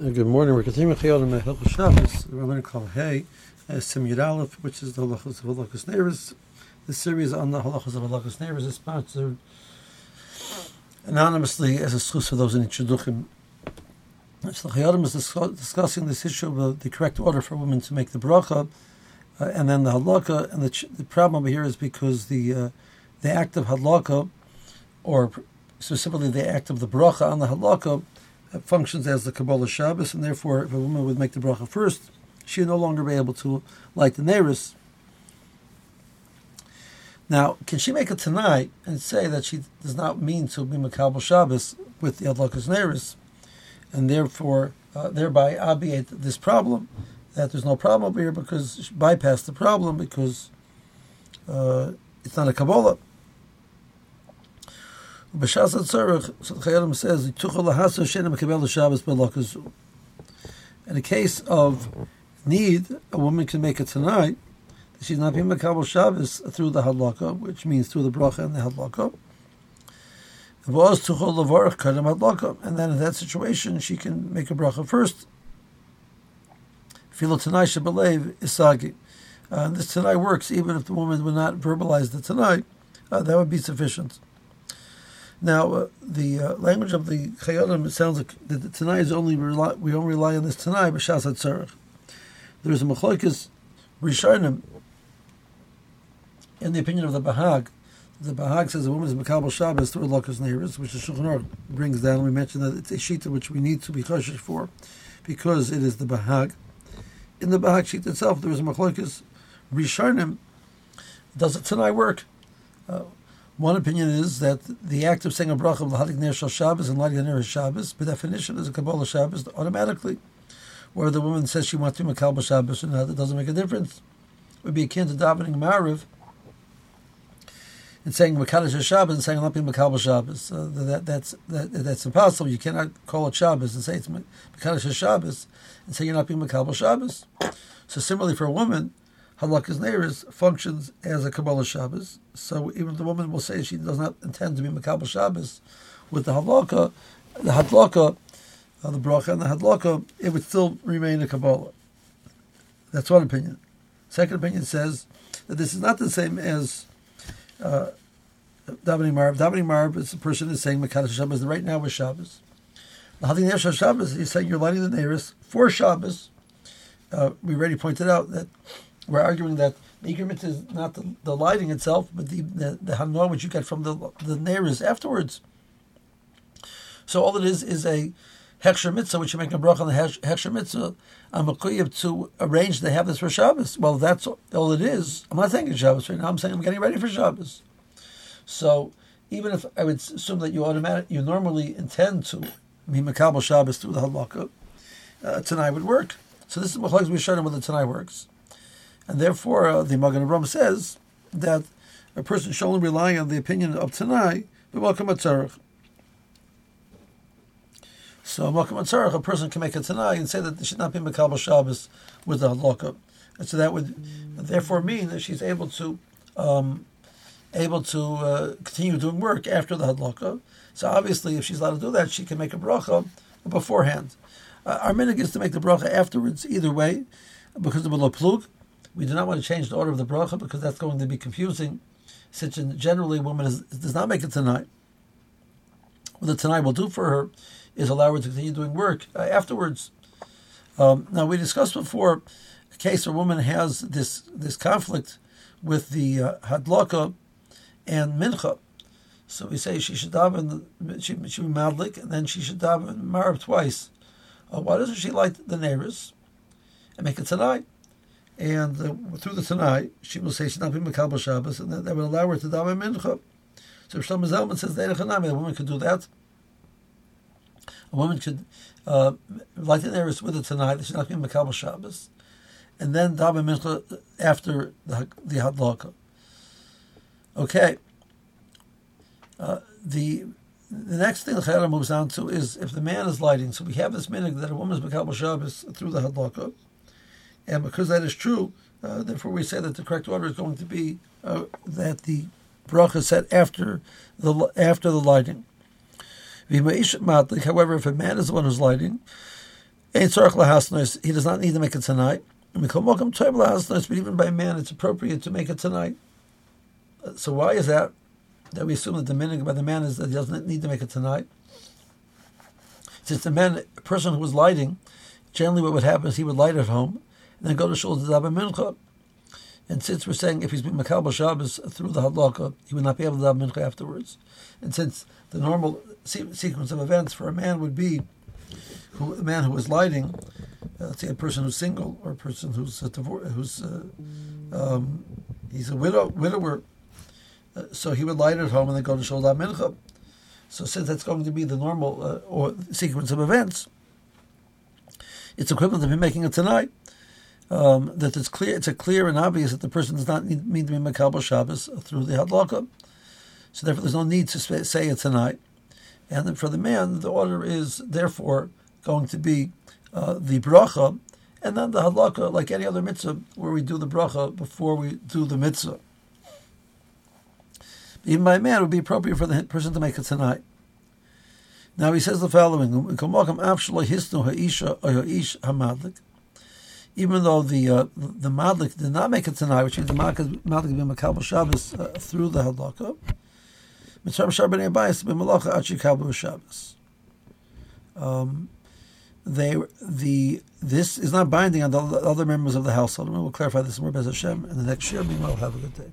Uh, good morning. We're continuing Chayot and Hilchos Shabbos. We're learning Klal Hey, uh, Sim Yud Aleph, which is the halachos of hadlakas neiros. The series on the halachos of hadlakas neiros is sponsored anonymously as a source for those in Shidduchim. So Chayei Adam is discussing this issue of the correct order for women to make the bracha, uh, and then the hadlaka. And the, the problem here is because the uh, the act of hadlaka, or specifically the act of the bracha on the hadlaka, functions as the Kabbalah Shabbos, and therefore, if a woman would make the bracha first, she would no longer be able to light the Neiros. Now, can she make it tnai and say that she does not mean to be Makabal Shabbos with the Hadlakas Neiros, and therefore, uh, thereby obviate this problem, that there's no problem over here because she bypassed the problem because uh, it's not a Kabbalah. B'shas tzarich, so the Chayei Adam says, "Tuchol lahaso shena mekabel Shabbos belakazu." In a case of need, a woman can make it tnai. She's not being mekabel Shabbos through the hadlaka, which means through the bracha and the hadlaka. Was tuchol lavarach kadam hadlaka, and then in that situation, she can make a bracha first. Filo tnai shebelev isagi. Uh, this tnai works even if the woman would not verbalize the tnai. Uh, that would be sufficient. Now, uh, the uh, language of the Chayei Adam, it sounds like that Tanai is only rely, we don't rely on this Tanai, but Shas Tzarech. There is a Machloikis Rishonim in the opinion of the Bahag. The Bahag says a woman is Makabal Shabbos through Lakas Neiris, which the Shulchan Aruch brings down. We mentioned that it's a Shita which we need to be choshesh for because it is the Bahag. In the Bahag sheet itself, there is a Machloikis Rishonim. Does the Tanai work? Uh, one opinion is that the act of saying a bracha of Lehadlik Ner Shel Shabbos and a Ner Shabbos, by definition, is a Kabbalah Shabbos automatically. Where the woman says she wants to be Makabal Shabbos or not, it doesn't make a difference. It would be akin to davening Mariv and saying Makadish Shabbos and saying I'm not being Makabal Shabbos. Uh, that, that's, that, that's impossible. You cannot call it Shabbos and say it's Makadish Shabbos and say you're not being Makabal Shabbos. So similarly for a woman, Hadlakas Neiros functions as a Kabbalah Shabbos. So even if the woman will say she does not intend to be Makabal Shabbos with the Halakha, the Hadlaka, uh, the Bracha and the Hadlaka, it would still remain a Kabbalah. That's one opinion. Second opinion says that this is not the same as uh, Davening Mariv. Davening Mariv is the person is saying Makadish Shabbos right now with Shabbos. The Ner Shabbos, he's saying you're lighting the Neiros for Shabbos. Uh, we already pointed out that we're arguing that the Iker is not the, the, lighting itself, but the the, the hanor which you get from the the neiris afterwards. So all it is is a hechsher mitzvah, which you make a bracha on the hechsher mitzvah. I'm mechuyev to arrange to have this for Shabbos. Well, that's all it is. I'm not thinking Shabbos right now. I'm saying I'm getting ready for Shabbos. So even if I would assume that you automatic you normally intend to be makabel Shabbos through the hadlaka, uh, tnai would work. So this is machlokes we showed him whether tnai works. And therefore, uh, the Magen Avraham says that a person should only rely on the opinion of Tanai, but welcome Atzarech. So, welcome Atzarech, a person can make a Tanai and say that there should not be Makabal Shabbos with the hadlaka. And so that would therefore mean that she's able to um, able to uh, continue doing work after the hadlaka. So obviously, if she's allowed to do that, she can make a bracha beforehand. Uh, our minhag is to make the bracha afterwards, either way, because of the plug. We do not want to change the order of the bracha because that's going to be confusing. Since generally, a woman is, does not make it tnai. What the tnai will do for her is allow her to continue doing work uh, afterwards. Um, now we discussed before a case where a woman has this this conflict with the uh, hadlaka and mincha. So we say she should daven, she, should be madlik, and then she should daven marab twice. Uh, why doesn't she light the neiros and make it tnai? And through the tnai, she will say she's not being Makabal Shabbos, and that would allow her to daven mincha. So Shlomo Zalman says the woman could do that. A woman could uh, light the neiros with it tnai. She's not being Makabal Shabbos, and then daven mincha after the the hadlaka. Okay. Uh, the the next thing the Chayei Adam moves on to is if the man is lighting. So we have this minute that a woman is Makabal Shabbos through the hadlaka. And because that is true, uh, therefore we say that the correct order is going to be uh, that the bracha is set after the after the lighting. However, if a man is the one who's lighting, He does not need to make it tnai. But even by man, it's appropriate to make it tnai. So why is that? That we assume that the meaning by the man is that he doesn't need to make it tnai. Since the man, person who was lighting, generally what would happen is he would light at home and then go to shul daven mincha. And since we're saying if he's been makabel Shabbos through the hadlaka, he would not be able to daven mincha afterwards. And since the normal sequence of events for a man would be who, a man who is lighting, uh, let's say a person who's single or a person who's a divor- who's uh, um, he's a widow widower, uh, so he would light at home and then go to Shul Mincha. So since that's going to be the normal uh, or sequence of events, it's equivalent to him making it tnai. Um, that it's clear, it's a clear and obvious that the person does not need, mean to be Makabal Shabbos through the Hadlaka. So therefore, there's no need to say it tnai. And for the man, the order is therefore going to be uh, the bracha, and then the Hadlaka, like any other mitzvah, where we do the bracha before we do the mitzvah. Even by man, it would be appropriate for the person to make it tnai. Now he says the following: Even though the uh, the madlik did not make it tnai, which means the madlik madlik be makabel Shabbos uh, through the hadlaka, um, they the this is not binding on the other members of the household. And we'll clarify this more, Bez Hashem, and the next year. Meanwhile, have a good day.